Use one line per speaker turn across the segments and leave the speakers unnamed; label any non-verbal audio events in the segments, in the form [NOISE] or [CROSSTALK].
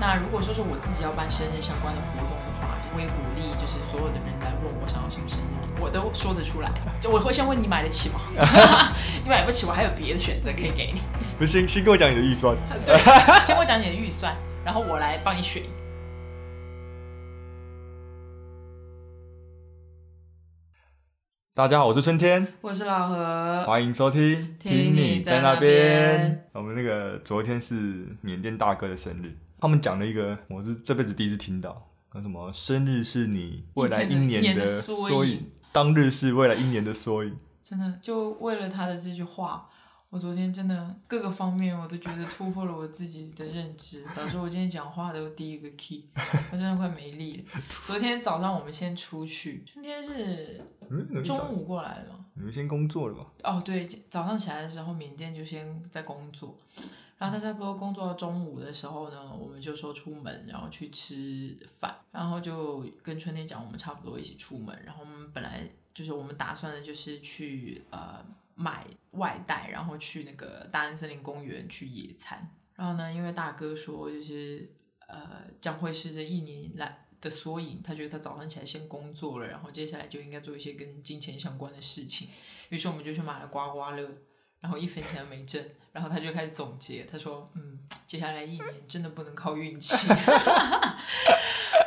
那如果说是我自己要办生日相关的活动的话，我也鼓励就是所有的人来问我想要什么生日，我都说得出来。就我会先问你买得起吗？[LAUGHS] 你买不起，我还有别的选择可以给你。
不是先先跟我讲你的预算。
对，先跟我讲你的预算，然后我来帮你选。
大家好，我是春天，
我是老何，
欢迎收听。
听你在那边。
我们那个昨天是缅甸大哥的生日，他们讲了一个，我是这辈子第一次听到，那什么生日是你未来一年的缩影，当日是未来一年的缩影。
真的，就为了他的这句话。我昨天真的各个方面我都觉得突破了我自己的认知，导致我今天讲话都第一个 key，[LAUGHS] 我真的快没力了。昨天早上我们先出去，今天是中午过来了。
你们先工作了吧？
哦，对，早上起来的时候缅甸就先在工作，然后他差不多工作到中午的时候呢，我们就说出门，然后去吃饭，然后就跟春天讲我们差不多一起出门，然后我们本来就是我们打算的就是去呃。买外带，然后去那个大安森林公园去野餐。然后呢，因为大哥说就是呃将会是这一年来的缩影，他觉得他早上起来先工作了，然后接下来就应该做一些跟金钱相关的事情。于是我们就去买了刮刮乐，然后一分钱都没挣。然后他就开始总结，他说：“嗯，接下来一年真的不能靠运气。[LAUGHS] ”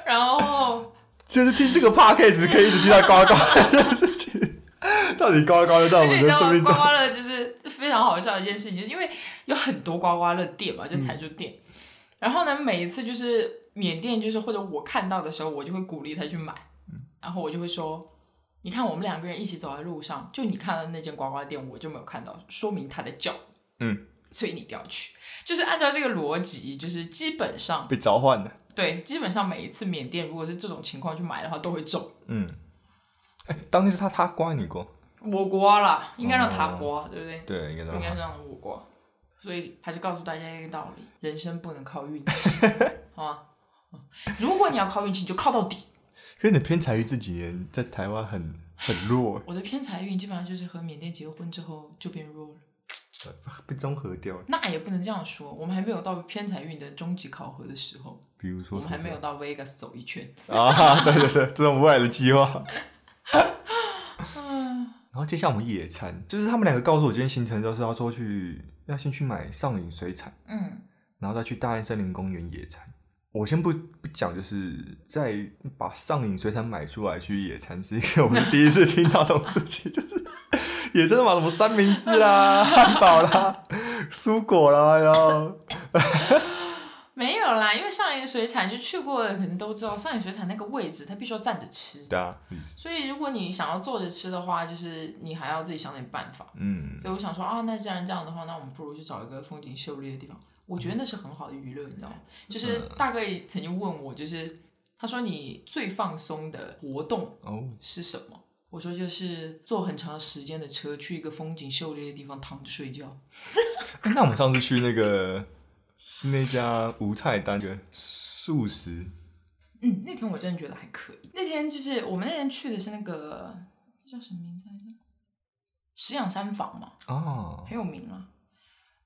然后 [LAUGHS]
就是听这个 podcast 可以一直听到刮刮乐的事情。到底刮刮乐到我们的生命
刮刮乐就是非常好笑的一件事情，就是因为有很多刮刮乐店嘛，就彩珠店。然后呢，每一次就是缅甸，就是或者我看到的时候，我就会鼓励他去买。然后我就会说：“你看，我们两个人一起走在路上，就你看到那间刮刮店，我就没有看到，说明他在叫。”嗯，所以你一定要去。就是按照这个逻辑，就是基本上
被召唤的。
对，基本上每一次缅甸如果是这种情况去买的话，都会中。嗯。
哎，当天是他他刮你刮，
我刮了，应该让他刮，对不对？
对，应该
应该让我刮。所以还是告诉大家一个道理：人生不能靠运气，[LAUGHS] 好吗？[LAUGHS] 如果你要靠运气，就靠到底。
可是你的偏财运这几年在台湾很很弱。
我的偏财运基本上就是和缅甸结婚之后就变弱了，
被综合掉了。
那也不能这样说，我们还没有到偏财运的终极考核的时候。
比如说，
我们还没有到 Vegas 走一圈
啊！[LAUGHS] 对对对，这种未来的计划。[LAUGHS] 然后接下来我们野餐，就是他们两个告诉我今天行程就是要说去，要先去买上瘾水产，嗯，然后再去大安森林公园野餐。我先不不讲，就是在把上瘾水产买出来去野餐，是一个我们第一次听到这种事情，[LAUGHS] 就是野餐买什么三明治啦、[LAUGHS] 汉堡啦、蔬果啦，然后。[LAUGHS]
没有啦，因为上野水产就去过的，肯定都知道上野水产那个位置，它必须要站着吃。
对啊。
所以如果你想要坐着吃的话，就是你还要自己想点办法。嗯。所以我想说啊，那既然这样的话，那我们不如去找一个风景秀丽的地方。我觉得那是很好的娱乐，你知道吗？就是大概曾经问我，就是他说你最放松的活动是什么？我说就是坐很长时间的车去一个风景秀丽的地方躺着睡觉。[LAUGHS]
那我们上次去那个。是那家无菜单的素食。
嗯，那天我真的觉得还可以。那天就是我们那天去的是那个叫什么名字来着？石养山房嘛。哦。很有名啊。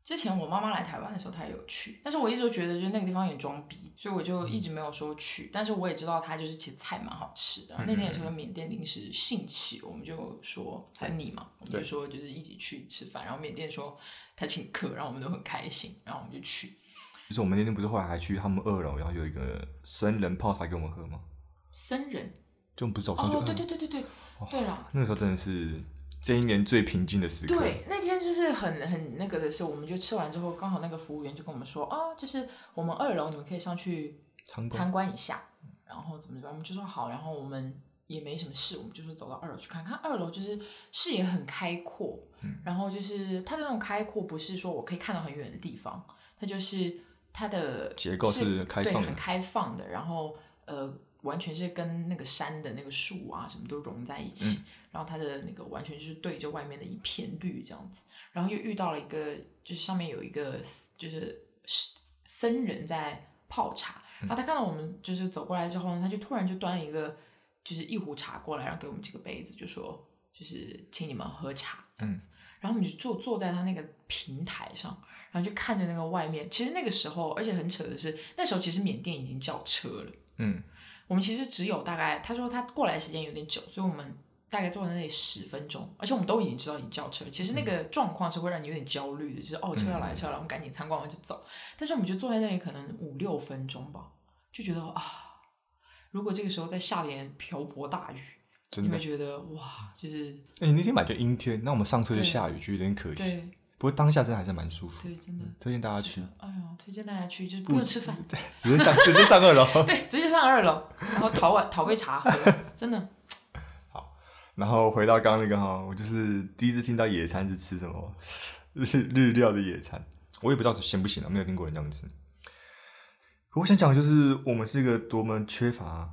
之前我妈妈来台湾的时候，她也有去，但是我一直都觉得就是那个地方也装逼，所以我就一直没有说去。但是我也知道它就是其实菜蛮好吃的。那天也是和缅甸临时兴起，我们就说还有你嘛，我们就说就是一起去吃饭。然后缅甸说他请客，然后我们都很开心，然后我们就去。
就是我们那天不是后来还去他们二楼，然后有一个生人泡茶给我们喝吗？
生人？
就不是早上就？
哦，对对对对对，对了。
那个时候真的是这一年最平静的时刻。
对，就是很很那个的时候，我们就吃完之后，刚好那个服务员就跟我们说，哦，就是我们二楼你们可以上去参观一下，然后怎么怎么，我们就说好，然后我们也没什么事，我们就是走到二楼去看看。二楼就是视野很开阔，然后就是它的那种开阔，不是说我可以看到很远的地方，它就是。它的
结构是开放
的，对，很开放的。然后呃，完全是跟那个山的那个树啊，什么都融在一起。然后它的那个完全就是对着外面的一片绿这样子。然后又遇到了一个，就是上面有一个就是僧人在泡茶。然后他看到我们就是走过来之后呢，他就突然就端了一个就是一壶茶过来，然后给我们几个杯子，就说就是请你们喝茶这样子。然后我们就坐坐在他那个平台上，然后就看着那个外面。其实那个时候，而且很扯的是，那时候其实缅甸已经叫车了。
嗯，
我们其实只有大概，他说他过来时间有点久，所以我们大概坐在那里十分钟，而且我们都已经知道已经叫车。其实那个状况是会让你有点焦虑的，就是哦车要来车要来，我们赶紧参观完就走。但是我们就坐在那里可能五六分钟吧，就觉得啊，如果这个时候在下点瓢泼大雨。你会觉得哇，就是
哎，那天买就阴天，那我们上车就下雨，就有点可惜。
对，
不过当下真的还是蛮舒服。
对，真的
推荐大家去。
哎呦，推荐大家去，就是不用吃饭，
对，直接上直接上二楼。[LAUGHS]
对，直接上二楼，然后讨碗讨杯茶喝，[LAUGHS] 真的。
好，然后回到刚刚那个哈，我就是第一次听到野餐是吃什么日 [LAUGHS] 日料的野餐，我也不知道行不行啊，没有听过人这样吃。我想讲就是我们是一个多么缺乏。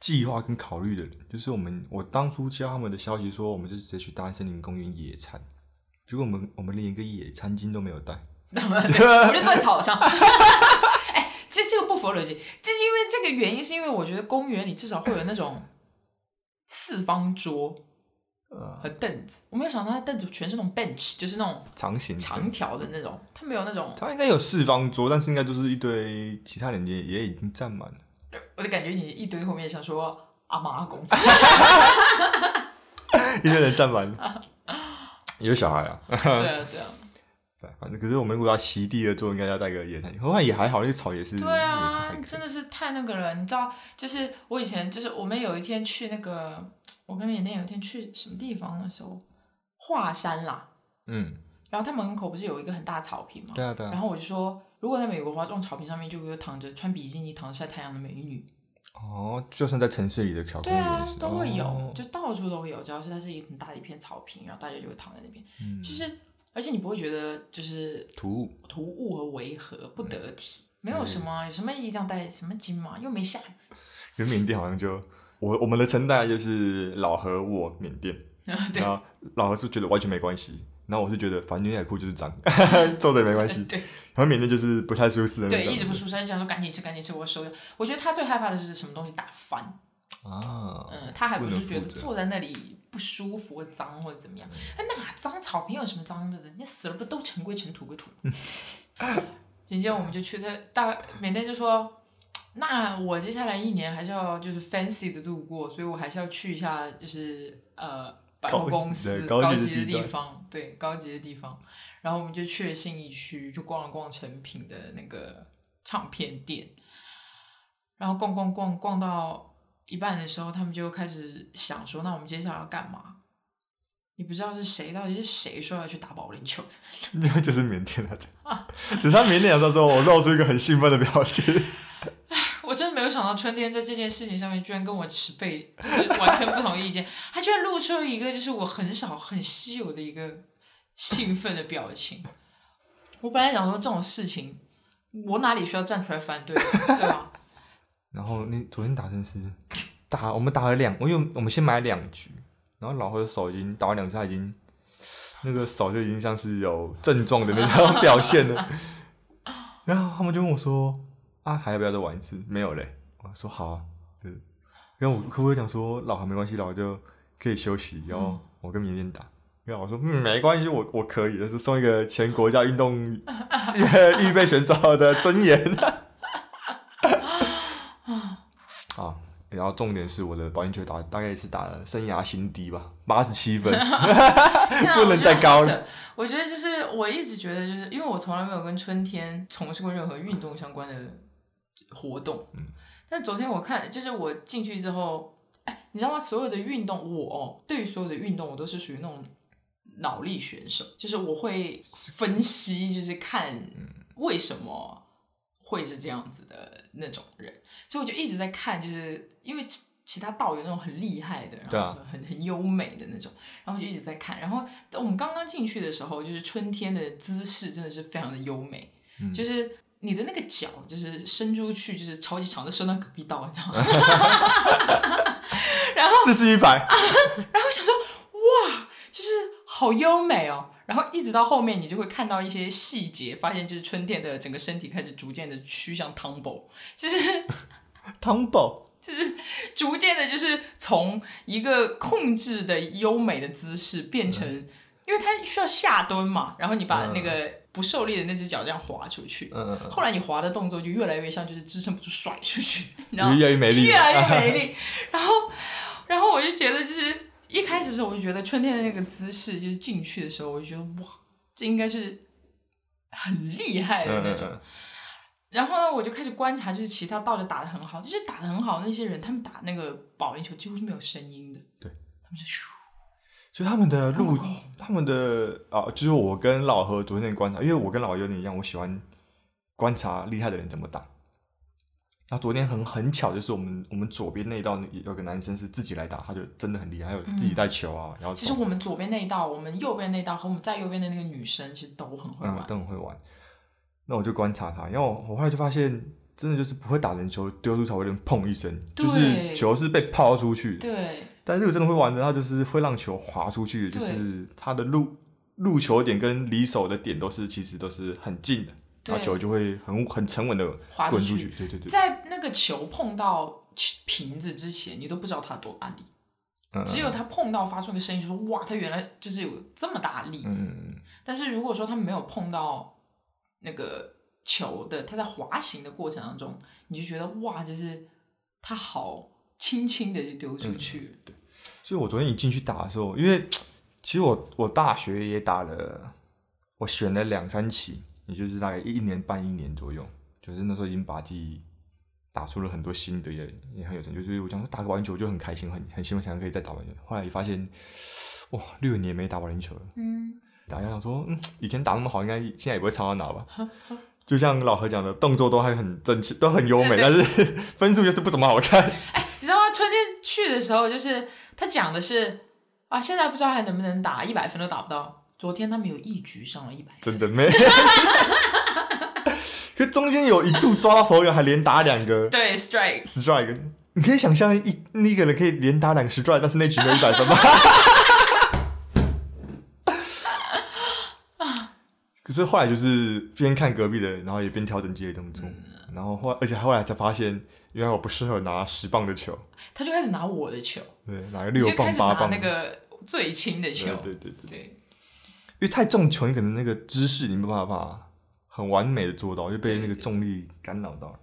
计划跟考虑的人，就是我们。我当初接到他们的消息说，我们就直接去大安森林公园野餐，结果我们我们连一个野餐巾都没有带，[LAUGHS]
我们就坐在草上。哎，其实这个不符合逻辑，这因为这个原因，是因为我觉得公园里至少会有那种四方桌和凳子。我没有想到，它凳子全是那种 bench，就是那种
长形
长条的那种，他没有那种。
他应该有四方桌，但是应该就是一堆其他人也也已经占满了。[LAUGHS]
我就感觉你一堆后面想说阿妈阿公，[LAUGHS]
一堆人占满，[LAUGHS] 有小孩啊？
对啊，对啊，
对，反正可是我们如果要席地而坐，应该要带个野餐。何况也还好，那草也是，
对啊，真的是太那个了。你知道，就是我以前就是我们有一天去那个，我跟缅甸有一天去什么地方的时候，华山啦，嗯，然后他门口不是有一个很大草坪吗？
对啊，对啊，
然后我就说。如果在美国的话，这种草坪上面就会有躺着穿比基尼、躺着晒太阳的美女。
哦，就算在城市里的小公园
啊，都会有，就到处都会有。只要是它是一个很大的一片草坪，然后大家就会躺在那边。嗯，就是，而且你不会觉得就是
突兀、
突兀和违和、不得体，没有什么，有什么一定要带什么金嘛，又没下雨。[LAUGHS]
跟缅甸好像就我我们的称代就是老何我缅甸，[LAUGHS] 然后老何是觉得完全没关系。然后我是觉得，反正牛仔裤就是脏，[LAUGHS] 皱着也没关系。
对，
然后缅甸就是不太舒适的
对，一直不舒适，就想说赶紧吃，赶紧吃，我收。我觉得他最害怕的是什么东西打翻啊？嗯，他还不是觉得坐在那里不舒服或脏或者怎么样？哎，哪脏？草坪有什么脏的？你死了不都尘归尘，土归土？紧接着我们就去他大缅甸就说，那我接下来一年还是要就是 fancy 的度过，所以我还是要去一下，就是呃。百货公司高级的地方，对高级的地方，然后我们就去了信义区，就逛了逛成品的那个唱片店，然后逛逛逛逛到一半的时候，他们就开始想说：“那我们接下来要干嘛？”你不知道是谁，到底是谁说要去打保龄球的？
因 [LAUGHS] 为就是缅甸的，只是他缅甸的时候，我露出一个很兴奋的表情。[LAUGHS]
我真的没有想到春天在这件事情上面居然跟我持背，就是完全不同意见。他居然露出了一个就是我很少很稀有的一个兴奋的表情。我本来想说这种事情，我哪里需要站出来反对，对吧？[LAUGHS]
然后你昨天打针是打，我们打了两，我有我们先买两局，然后老何的手已经打完两局，他已经那个手就已经像是有症状的那种 [LAUGHS] 表现了。然后他们就问我说。啊，还要不要再玩一次？没有嘞。我说好啊，就是。然后我可不可以讲说，老何没关系，老何就可以休息，然后我跟明天打。然后我说，嗯，没关系，我我可以，就是送一个前国家运动 [LAUGHS] 预备选手的尊严。啊，然后重点是我的保龄球打大概是打了生涯新低吧，八十七分，[LAUGHS] 不能再高了。
我觉得就是我一直觉得，就是因为我从来没有跟春天从事过任何运动相关的。活动，嗯但昨天我看，就是我进去之后，哎，你知道吗？所有的运动，我对于所有的运动，我都是属于那种脑力选手，就是我会分析，就是看为什么会是这样子的那种人，所以我就一直在看，就是因为其他道有那种很厉害的，然后很很优美的那种，然后就一直在看。然后我们刚刚进去的时候，就是春天的姿势真的是非常的优美，[LAUGHS] 就是。你的那个脚就是伸出去，就是超级长，就伸到隔壁道，你知道吗？[LAUGHS] 然后
这是一百，[LAUGHS]
然后想说哇，就是好优美哦。然后一直到后面，你就会看到一些细节，发现就是春天的整个身体开始逐渐的趋向 tumble，就是 [LAUGHS]
tumble，
就是逐渐的，就是从一个控制的优美的姿势变成。因为它需要下蹲嘛，然后你把那个不受力的那只脚这样滑出去，
嗯嗯
后来你滑的动作就越来越像就是支撑不住甩出去，你知道
嗯，
吗？
越来越没力，
越来越没 [LAUGHS] 力。然后，然后我就觉得，就是一开始的时候，我就觉得春天的那个姿势，就是进去的时候，我就觉得哇，这应该是很厉害的那种。
嗯嗯
然后呢，我就开始观察，就是其他道的打的很好，就是打的很好的那些人，他们打那个保龄球几乎是没有声音的。
对，
他们就咻，
就他们的路，他们的啊，就是我跟老何昨天观察，因为我跟老何有点一样，我喜欢观察厉害的人怎么打。然后昨天很很巧，就是我们我们左边那一道有个男生是自己来打，他就真的很厉害，还有自己带球啊，然后
其实我们左边那一道，我们右边那一道和我们在右边的那个女生，其实都很会
嗯
玩。
都很会玩。那我就观察他，因为我后来就发现，真的就是不会打人球丢出才会砰一声，就是球是被抛出去的。
对
但如果真的会玩的，他就是会让球滑出去，就是他的入入球点跟离手的点都是其实都是很近的，然后
对
球就会很很沉稳的
滑出去
滚出去。对对对，
在那个球碰到瓶子之前，你都不知道它多大力，
嗯
只有它碰到发出个声音，就说哇，它原来就是有这么大力。但是如果说它没有碰到那个球的，它在滑行的过程当中，你就觉得哇，就是它好轻轻的就丢出去。
对所以我昨天一进去打的时候，因为其实我我大学也打了，我选了两三期，也就是大概一年半一年左右，就是那时候已经把自己打出了很多心得，也也很有成就。所以我讲说打个网球就很开心，很很希望想可以再打网球。后来也发现，哇，六年没打网球了。
嗯，
打想想说，嗯，以前打那么好，应该现在也不会差到哪吧？就像老何讲的，动作都还很整齐，都很优美，但是分数就是不怎么好看。
哎你知道吗？春天去的时候，就是他讲的是啊，现在不知道还能不能打一百分都打不到。昨天他们有一局上了一百分，
真的没。可中间有一度抓到手感，还连打两个
对
strike，strike。你可以想象一那个人可以连打两个 strike，但是那局没有一百分吗？[LAUGHS] 可是后来就是边看隔壁的，然后也边调整自己的动作，然后后来而且后来才发现，原来我不适合拿十磅的球，
他就开始拿我的球，
对，拿个
你
六磅八磅，
那个最轻的球，
对对。对为太重球，你可能那个姿势你没办法很完美的做到，就被那个重力干扰到了。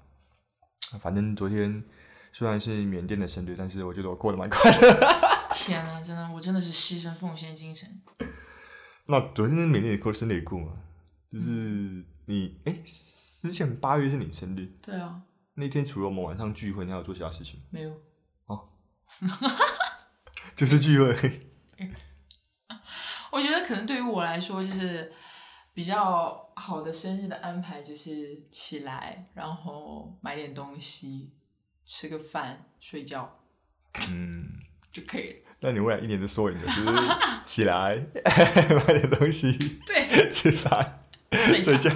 反正昨天虽然是缅甸的胜利，但是我觉得我过得蛮快乐。
天啊，真的，我真的是牺牲奉献精神。
那昨天缅甸也过生日也过嘛，就是你哎、之前八月是你生日，
对啊，
那天除了我们晚上聚会，你还有做其他事情？
没有，哦 [LAUGHS]
就是聚会。[LAUGHS]
我觉得可能对于我来说，就是比较好的生日的安排，就是起来，然后买点东西，吃个饭，睡觉
嗯，
就可以了。
那你未来一年的缩影就是起来 [LAUGHS] 买点东西，[LAUGHS]
对，
吃饭，[LAUGHS]
睡
睡
觉。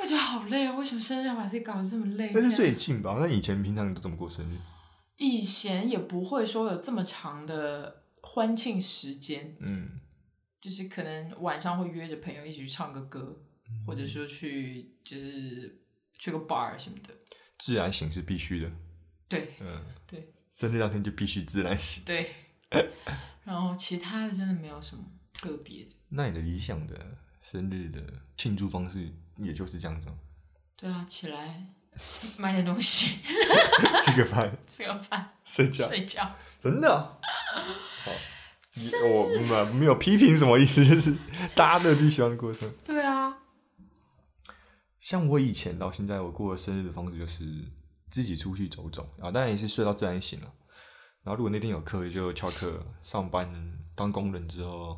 我觉得好累啊！为什么生日要把自己搞得这么累？
但是最近吧，那以前平常你都怎么过生日？
以前也不会说有这么长的欢庆时间，
嗯，
就是可能晚上会约着朋友一起去唱个歌，
嗯
或者说去就是去个 bar 什么的。
自然醒是必须的。
对
嗯，
对
生日当天就必须自然醒。
对，然后其他的真的没有什么特别的。
那你的理想的生日的庆祝方式，也就是这样子吗，
对啊，起来 [LAUGHS] 买点东西，[LAUGHS]
吃个饭，
吃个饭，
睡觉，
睡觉。
真的啊。好，我没没有批评什么意思，就是大家都有自己喜欢过生日。
对啊，
像我以前到现在，我过的生日的方式就是自己出去走走，啊，当然也是睡到自然醒了。然后如果那天有课，就翘课；上班当工人之后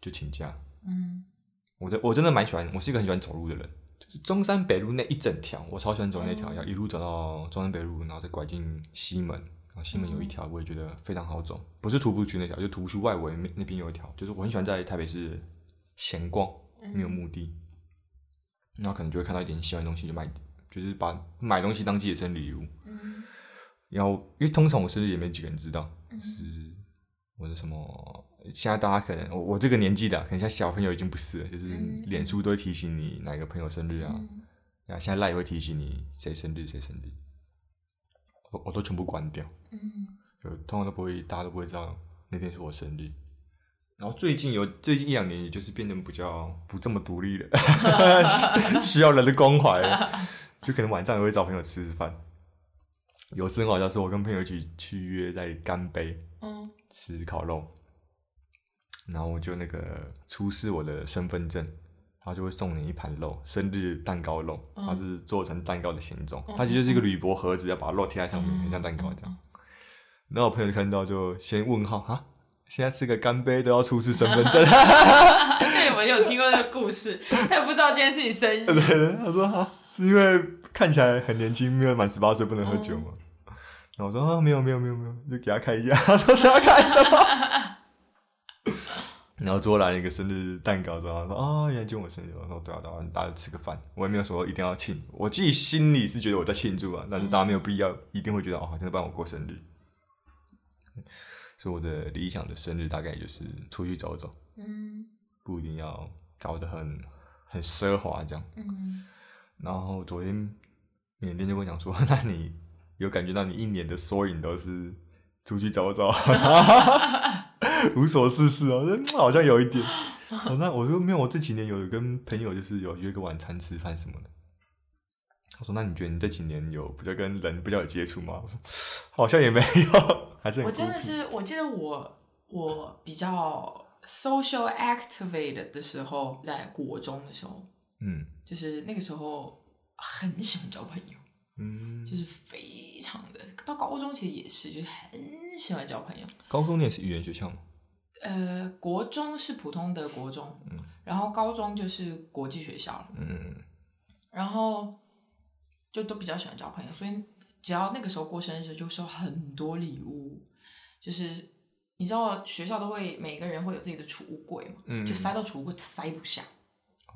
就请假。
嗯，
我的我真的蛮喜欢，我是一个很喜欢走路的人，就是中山北路那一整条，我超喜欢走那条，要一路走到中山北路，然后再拐进西门，然后西门有一条我也觉得非常好走，不是徒步区那条，就徒步区外围那那边有一条，就是我很喜欢在台北市闲逛，没有目的，然后可能就会看到一点喜欢的东西就买，就是把买东西当自己的生日礼物，
嗯。
然后因为通常我生日也没几个人知道，是我的什么。现在大家可能我我这个年纪的啊，可能像小朋友已经不是了，就是
嗯。
脸书都会提醒你哪个朋友生日啊，
嗯。
然后现在赖也会提醒你谁生日谁生日，我我都全部关掉，
嗯
就通常都不会，大家都不会知道那天是我生日。然后最近有最近一两年，也就是变得比较不这么独立了，[LAUGHS] 需要人的关怀，就可能晚上也会找朋友吃饭。有次很好笑，是我跟朋友一起去约在干杯，嗯，吃烤肉，然后我就那个出示我的身份证，他就会送你一盘肉，生日蛋糕肉，它是做成蛋糕的形状，它其实是一个铝箔盒子，要把肉贴在上面，很像蛋糕这样。然后我朋友看到就先问号啊。现在吃个干杯都要出示身份证，
对，我有听过这个故事，他也不知道今天是你生日。
对，他说哈，是因为看起来很年轻，没有满十八岁不能喝酒嘛。然后我说啊，没有没有没有没有，就给他开一下。[LAUGHS] 他说是要开什么？然后最后来了一个生日蛋糕，然后说啊，原来就我生日。我说对啊对啊，大家吃个饭，我也没有说一定要庆，我自己心里是觉得我在庆祝啊，但是大家没有必要一定会觉得哦，好像在帮我过生日。所以我的理想的生日大概就是出去走走，嗯，不一定要搞得很很奢华这样，嗯。然后昨天缅甸就跟我讲说，[LAUGHS] 那你有感觉到你一年的缩影都是出去走走，[LAUGHS] [LAUGHS] 无所事事哦，好像有一点。那我说没有，我这几年有跟朋友就是有约个晚餐吃饭什么的。他说：“那你觉得你这几年有比较跟人比较有接触吗？”我说：“ [SNIFFS] 好像也没有。[LAUGHS] ”
我真的是，我记得我我比较 social activate 的时候，在国中的时候，嗯，就是那个时候很喜欢交朋友，嗯，就是非常的。到高中其实也是，就是很喜欢交朋友。
高中你也是语言学校吗？
呃，国中是普通的国中，嗯，然后高中就是国际学校了，嗯，然后就都比较喜欢交朋友，所以。只要那个时候过生日，就收很多礼物，就是你知道学校都会每个人会有自己的储物柜嘛，就塞到储物柜塞不下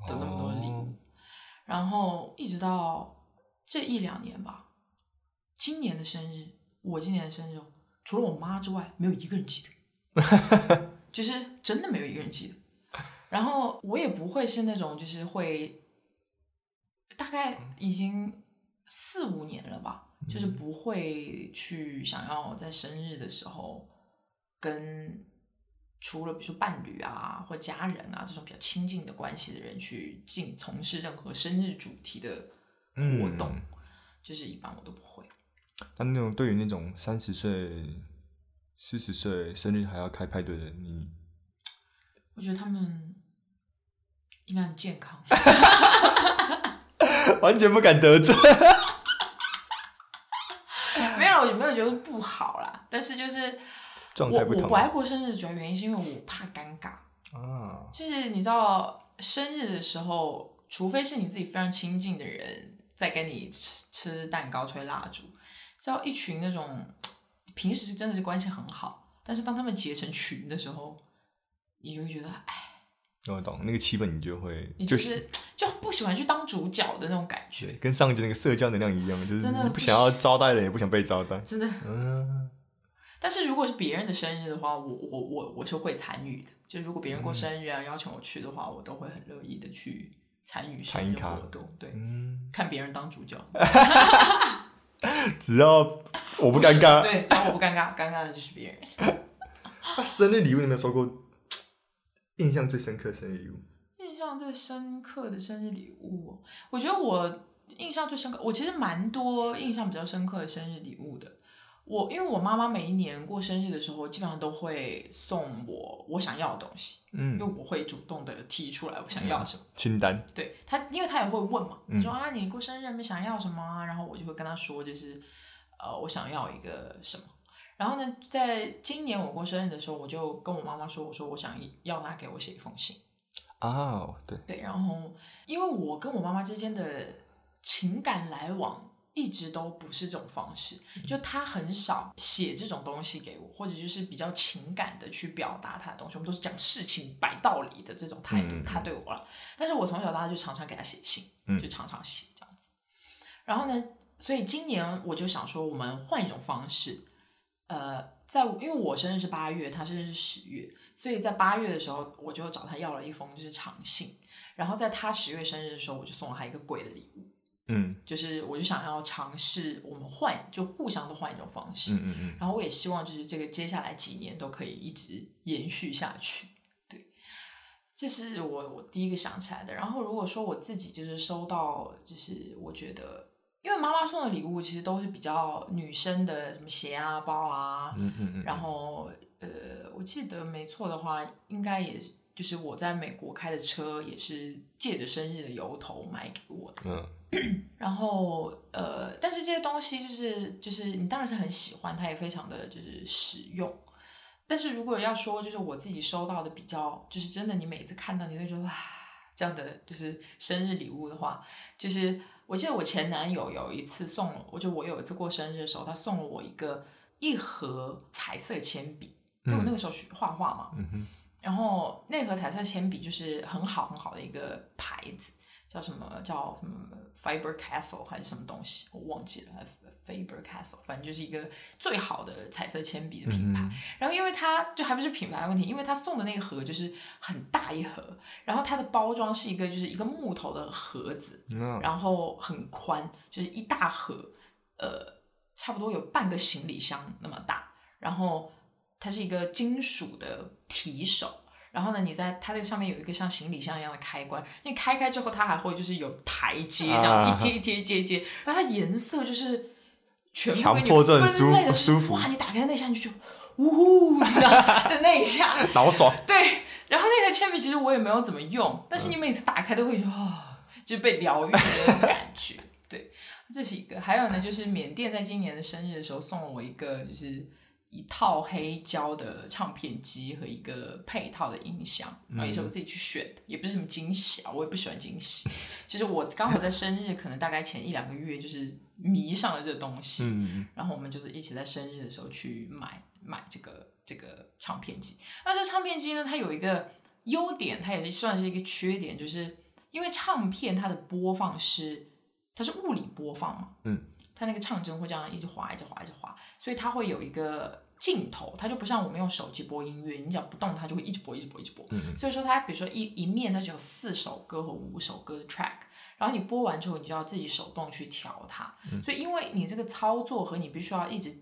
的那么多礼物，然后一直到这一两年吧，今年的生日，我今年的生日，除了我妈之外，没有一个人记得，[LAUGHS] 就是真的没有一个人记得，然后我也不会是那种就是会，大概已经四五年了吧。就是不会去想要在生日的时候跟除了比如说伴侣啊或家人啊这种比较亲近的关系的人去进从事任何生日主题的活动，就是一般我都不会。
但那种对于那种三十岁、四十岁生日还要开派对的，你
我觉得他们应该很健康，[LAUGHS]
完全不敢得罪。[LAUGHS]
没有我没有觉得不好啦，但是就是我我不爱过生日，主要原因是因为我怕尴尬啊。就是你知道，生日的时候，除非是你自己非常亲近的人在跟你吃吃蛋糕、吹蜡烛，知道一群那种平时是真的是关系很好，但是当他们结成群的时候，你就会觉得哎。
我懂那个气氛，你就会
就是就不喜欢去当主角的那种感觉，
跟上集那个社交能量一样，就是你不想要招待人，也不想被招待，[LAUGHS]
真的。嗯。但是如果是别人的生日的话，我我我我是会参与的。就如果别人过生日啊，邀请我去的话，我都会很乐意的去参与参与活动。对，看别人当主角，[LAUGHS]
只要我不尴尬，
对，只要我不尴尬，尴尬的就是别人。
那生日礼物有没有收过？印象最深刻的生日礼物，
印象最深刻的生日礼物，我觉得我印象最深刻，我其实蛮多印象比较深刻的生日礼物的。我因为我妈妈每一年过生日的时候，基本上都会送我我想要的东西，嗯，因为我会主动的提出来我想要什么
清单。
对她，因为她也会问嘛，你说啊，你过生日没想要什么？然后我就会跟她说，就是呃，我想要一个什么。然后呢，在今年我过生日的时候，我就跟我妈妈说：“我说我想要她给我写一封信。”
啊，对
对。然后，因为我跟我妈妈之间的情感来往一直都不是这种方式，就她很少写这种东西给我，或者就是比较情感的去表达她的东西。我们都是讲事情、摆道理的这种态度，她对我了。但是我从小到大就常常给她写信，就常常写这样子。然后呢，所以今年我就想说，我们换一种方式。呃，在因为我生日是八月，他生日是十月，所以在八月的时候，我就找他要了一封就是长信，然后在他十月生日的时候，我就送了他一个贵的礼物，嗯，就是我就想要尝试我们换，就互相都换一种方式，嗯嗯嗯，然后我也希望就是这个接下来几年都可以一直延续下去，对这是我我第一个想起来的。然后如果说我自己就是收到，就是我觉得，因为妈妈送的礼物其实都是比较女生的，什么鞋啊、包啊，
嗯嗯嗯，
然后呃，我记得没错的话，应该也是。就是我在美国开的车，也是借着生日的由头买给我的。嗯，[CLEARS THROAT] 然后呃，但是这些东西就是就是你当然是很喜欢，它也非常的就是实用。但是如果要说就是我自己收到的比较，就是真的你每次看到你会觉得哇，这样的就是生日礼物的话，就是我记得我前男友有一次送了，我就我有一次过生日的时候，他送了我一个一盒彩色铅笔，因为我那个时候学画画嘛。然后那盒彩色铅笔就是很好很好的一个牌子，叫什么叫什么 Fiber Castle 还是什么东西，我忘记了。Fiber Castle，反正就是一个最好的彩色铅笔的品牌。然后因为它就还不是品牌问题，因为它送的那个盒就是很大一盒，然后它的包装是一个就是一个木头的盒子，然后很宽，就是一大盒，呃，差不多有半个行李箱那么大，然后。它是一个金属的提手，然后呢，你在它这上面有一个像行李箱一样的开关，你开开之后，它还会就是有台阶这样一阶一阶一阶一阶，然后它颜色就是全部给你分类的舒服，哇！你打开那一下你就呜呼的那一下，
老爽。
对，然后那个铅笔其实我也没有怎么用，但是你每次打开都会觉得啊，就被疗愈的那种感觉。对，这是一个。还有呢，就是缅甸在今年的生日的时候送了我一个，就是。一套黑胶的唱片机和一个配套的音响，然后也是我自己去选的，也不是什么惊喜啊，我也不喜欢惊喜。[LAUGHS] 就是我刚好在生日，可能大概前一两个月，就是迷上了这个东西，然后我们就是一起在生日的时候去买买这个这个唱片机。那这唱片机呢，它有一个优点，它也是算是一个缺点，就是因为唱片它的播放是它是物理播放嘛，嗯。它那个唱针会这样一直滑，一直滑，一直滑，所以它会有一个镜头，它就不像我们用手机播音乐，你只要不动，它就会一直播，一直播，一直播。所以说它比如说一一面它只有四首歌和五首歌的 track，然后你播完之后，你就要自己手动去调它。所以因为你这个操作和你必须要一直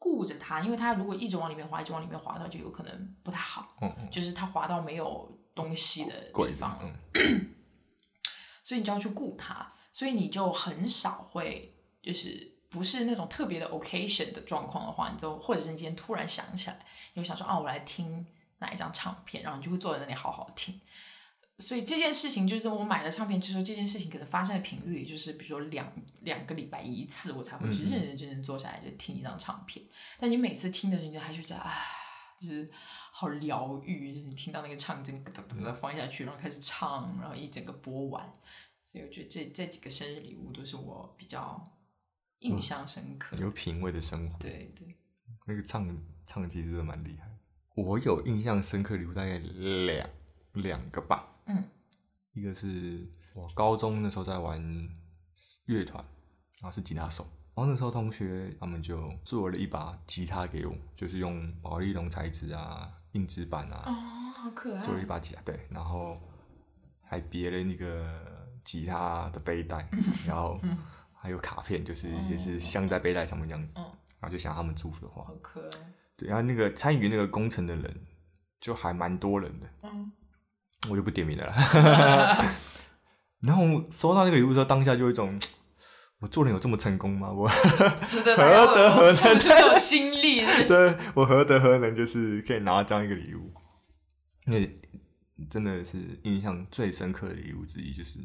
顾着它，因为它如果一直往里面滑，一直往里面滑，它就有可能不太好。嗯就是它滑到没有东西的地方，[CLEARS THROAT] 所以你就要去顾它，所以你就很少会。就是不是那种特别的 occasion 的状况的话，你都或者是你今天突然想起来，你就想说啊，我来听哪一张唱片，然后你就会坐在那里好好听。所以这件事情就是我买了唱片之后，这件事情可能发生的频率就是比如说两两个礼拜一次，我才会去认认真真坐下来就听一张唱片。但你每次听的时候，你就还是觉得啊，就是好疗愈，就是你听到那个唱针噔噔噔放下去，然后开始唱，然后一整个播完。所以我觉得这这几个生日礼物都是我比较。印象深刻，
有品味的生活。
对对，
那个唱唱机真的蛮厉害。我有印象深刻礼物大概两两个吧。嗯，一个是我高中那时候在玩乐团，然后是吉他手，然后那时候同学他们就做了一把吉他给我，就是用宝丽龙材质啊、硬纸板啊，
哦，好可爱，
做了一把吉他，对，然后还别了那个吉他的背带，[LAUGHS] 然后。还有卡片，就是也是镶在背带上面这样子，然后就想他们祝福的话。
好可爱。
对，然后那个参与那个工程的人，就还蛮多人的。嗯。我就不点名了。[LAUGHS] 然后收到那个礼物之后，当下就有一种，我做人有这么成功吗？我 [LAUGHS]
何德何能？这种心力。[LAUGHS]
对，我何德何能，就是可以拿到这样一个礼物？那真的是印象最深刻的礼物之一，就是。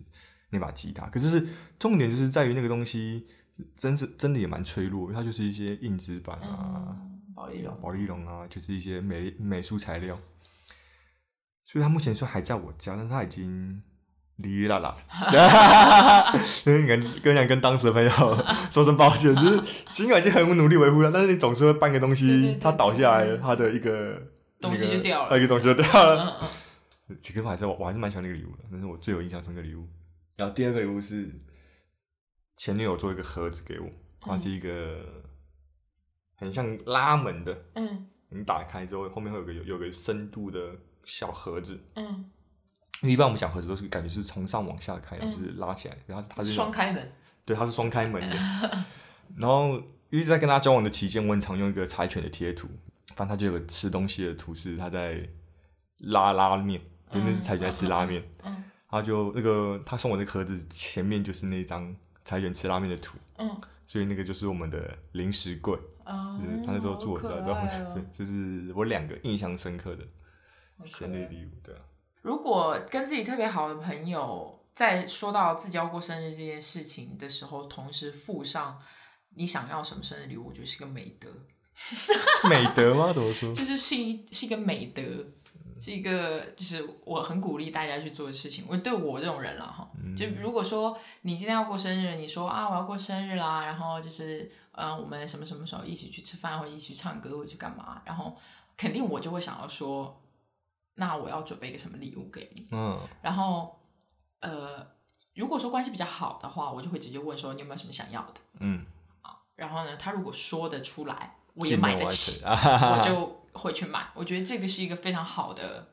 那把吉他，可是是重点就是在于那个东西，真是真的也蛮脆弱，它就是一些硬纸板啊，
宝丽龙，
宝丽龙啊，就是一些美美术材料，所以它目前说还在我家，但是它已经离啦啦，[LAUGHS] 跟跟想跟当时的朋友 [LAUGHS] 说声抱歉，就是尽管已经很努力维护它，但是你总是会搬个东西，它倒下来，它的一个
东西就掉了，
一个东西就掉了。其实我还是我还是蛮喜欢那个礼物的，那是我最有印象深刻的礼物。然后第二个礼物是前女友做一个盒子给我，它是一个很像拉门的，嗯，你打开之后后面会有个有有个深度的小盒子，嗯，因为一般我们小盒子都是感觉是从上往下开，就是拉起来，然后它是
双开门，
对，它是双开门的。然后因为在跟他交往的期间，我很常用一个柴犬的贴图，反正他就有个吃东西的图示，他在拉拉面。就那是柴犬在吃拉面，嗯，他就那个他送我的盒子前面就是那张柴犬吃拉面的图，嗯，所以那个就是我们的零食柜，啊，他那时候住我的，然后对，这是我两个印象深刻的生日礼物，对啊。
如果跟自己特别好的朋友在说到自己要过生日这件事情的时候，同时附上你想要什么生日礼物，我觉得是个美德。[LAUGHS]
美德吗？怎么说？
就是是一是一个美德，是一个就是我很鼓励大家去做的事情。我对我这种人了哈，就如果说你今天要过生日，你说啊我要过生日啦，然后就是嗯我们什么什么时候一起去吃饭，或者一起去唱歌，或者去干嘛，然后肯定我就会想要说。那我要准备一个什么礼物给你？嗯，然后，呃，如果说关系比较好的话，我就会直接问说你有没有什么想要的？嗯，啊，然后呢，他如果说得出来，我也买得起，我就会去买。我觉得这个是一个非常好的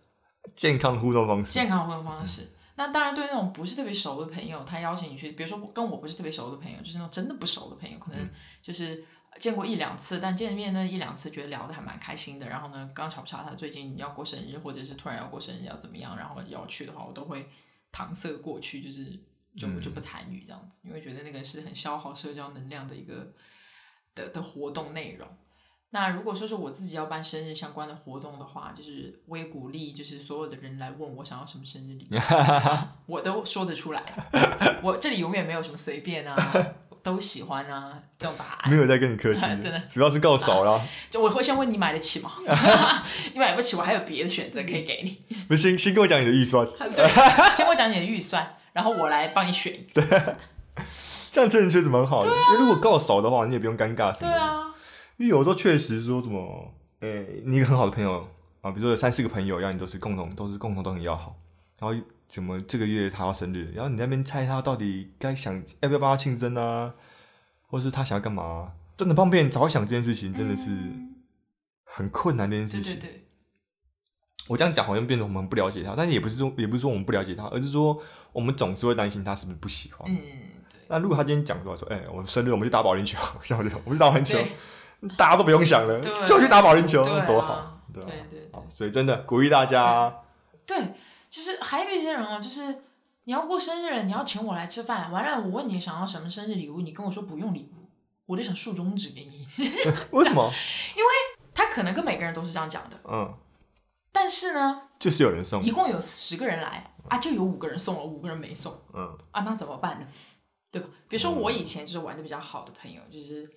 健康互动方式。
健康互动方式。那当然，对那种不是特别熟的朋友，他邀请你去，比如说跟我不是特别熟的朋友，就是那种真的不熟的朋友，可能就是。见过一两次，但见面那一两次觉得聊的还蛮开心的。然后呢，刚巧不巧他最近要过生日，或者是突然要过生日要怎么样，然后要去的话，我都会搪塞过去，就是就就不参与这样子，因为觉得那个是很消耗社交能量的一个的的活动内容。那如果说是我自己要办生日相关的活动的话，就是我也鼓励，就是所有的人来问我想要什么生日礼物，[LAUGHS] 我都说得出来。我这里永远没有什么随便啊。都喜欢啊，这种答案
没有在跟你客气，
真的，
主要是够少了。
就我会先问你买得起吗？[LAUGHS] 你买不起，我还有别的选择可以给你。
不，先先跟我讲你的预算。[LAUGHS]
对，先跟我讲你的预算，然后我来帮你选。
对，这样确实确实蛮好的。因为如果够少的话，你也不用尴尬什么。
对啊。
因为有时候确实说什么，诶，你一个很好的朋友啊，比如说有三四个朋友，然后你都是共同，都是共同都很要好，然后。怎么这个月他要生日，然后你那边猜他到底该想要不要帮他庆生啊，或是他想要干嘛？真的帮别人早想这件事情，真的是很困难的一件事情。
对对对。
我这样讲好像变成我们不了解他，但是也不是说也不是说我们不了解他，而是说我们总是会担心他是不是不喜欢。嗯，那如果他今天讲说说，哎，我生日我们去打保龄球，像我这种，我们去打保龄球，[LAUGHS] 大家都不用想了，就去打保龄球，多好，
对对对。
所以真的鼓励大家。
对。就是还有一些人哦，就是你要过生日，你要请我来吃饭，完了我问你想要什么生日礼物，你跟我说不用礼物，我就想竖中指给你。[LAUGHS]
为什么？[LAUGHS]
因为他可能跟每个人都是这样讲的。嗯。但是呢，
就是有人送，
一共有十个人来啊，就有五个人送了，五个人没送。嗯。啊，那怎么办呢？对吧？比如说我以前就是玩的比较好的朋友，就是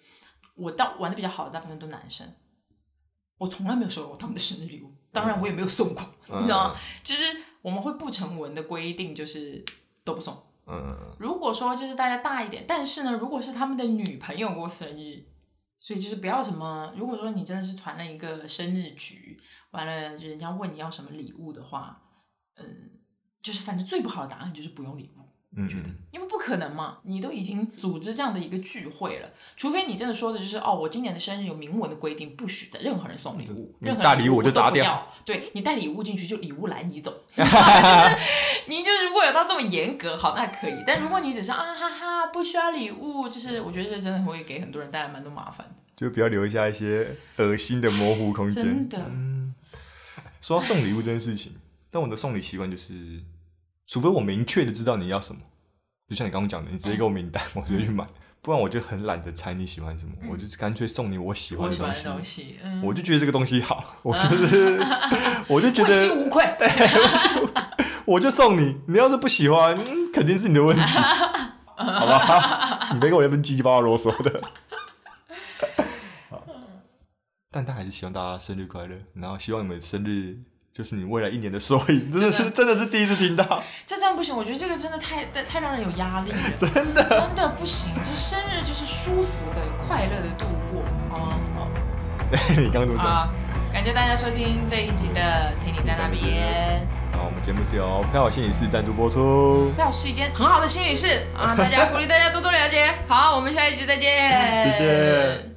我到玩的比较好的大部分都男生，我从来没有收过他们的生日礼物，当然我也没有送过，[LAUGHS] 你知道吗？就是。我们会不成文的规定，就是都不送。嗯，如果说就是大家大一点，但是呢，如果是他们的女朋友过生日，所以就是不要什么。如果说你真的是传了一个生日局，完了就人家问你要什么礼物的话，嗯，就是反正最不好的答案就是不用礼物。觉得，因为不可能嘛，你都已经组织这样的一个聚会了，除非你真的说的就是哦，我今年的生日有明文的规定，不许的任何人送礼物，任何
大礼物我就砸
掉。对你带礼物进去就礼物来你走 [LAUGHS] [LAUGHS] 你就如果有到这么严格，好那可以。但如果你只是啊哈哈不需要礼物，就是我觉得这真的会给很多人带来蛮多麻烦的，
就不要留下一些恶心的模糊空间。
真的，
说到送礼物这件事情，但我的送礼习惯就是。除非我明确的知道你要什么，就像你刚刚讲的，你直接给我名单，[LAUGHS] 我就去买。不然我就很懒得猜你喜欢什么，我就干脆送你我喜欢的
东西。
我就觉得这个东西好，我就是，[LAUGHS] 我就觉得问
心无愧。[LAUGHS]
我就送你，你要是不喜欢，肯定是你的问题，好吧？你别跟我那边叽叽巴巴啰嗦的。但他还是希望大家生日快乐，然后希望你们生日。就是你未来一年的收益，真的是真的是第一次听到。
这这样不行，我觉得这个真的太太太让人有压力了。
真的
真的不行，就生日就是舒服的、快乐的度过啊！好，[LAUGHS]
你刚刚怎么讲？
感谢大家收听这一集的《听你在那边》。
好，我们节目是由票好心理室赞助播出。
票是一间很好的心理室啊，大家鼓励大家多多了解。好，我们下一集再见。[LAUGHS]
谢谢。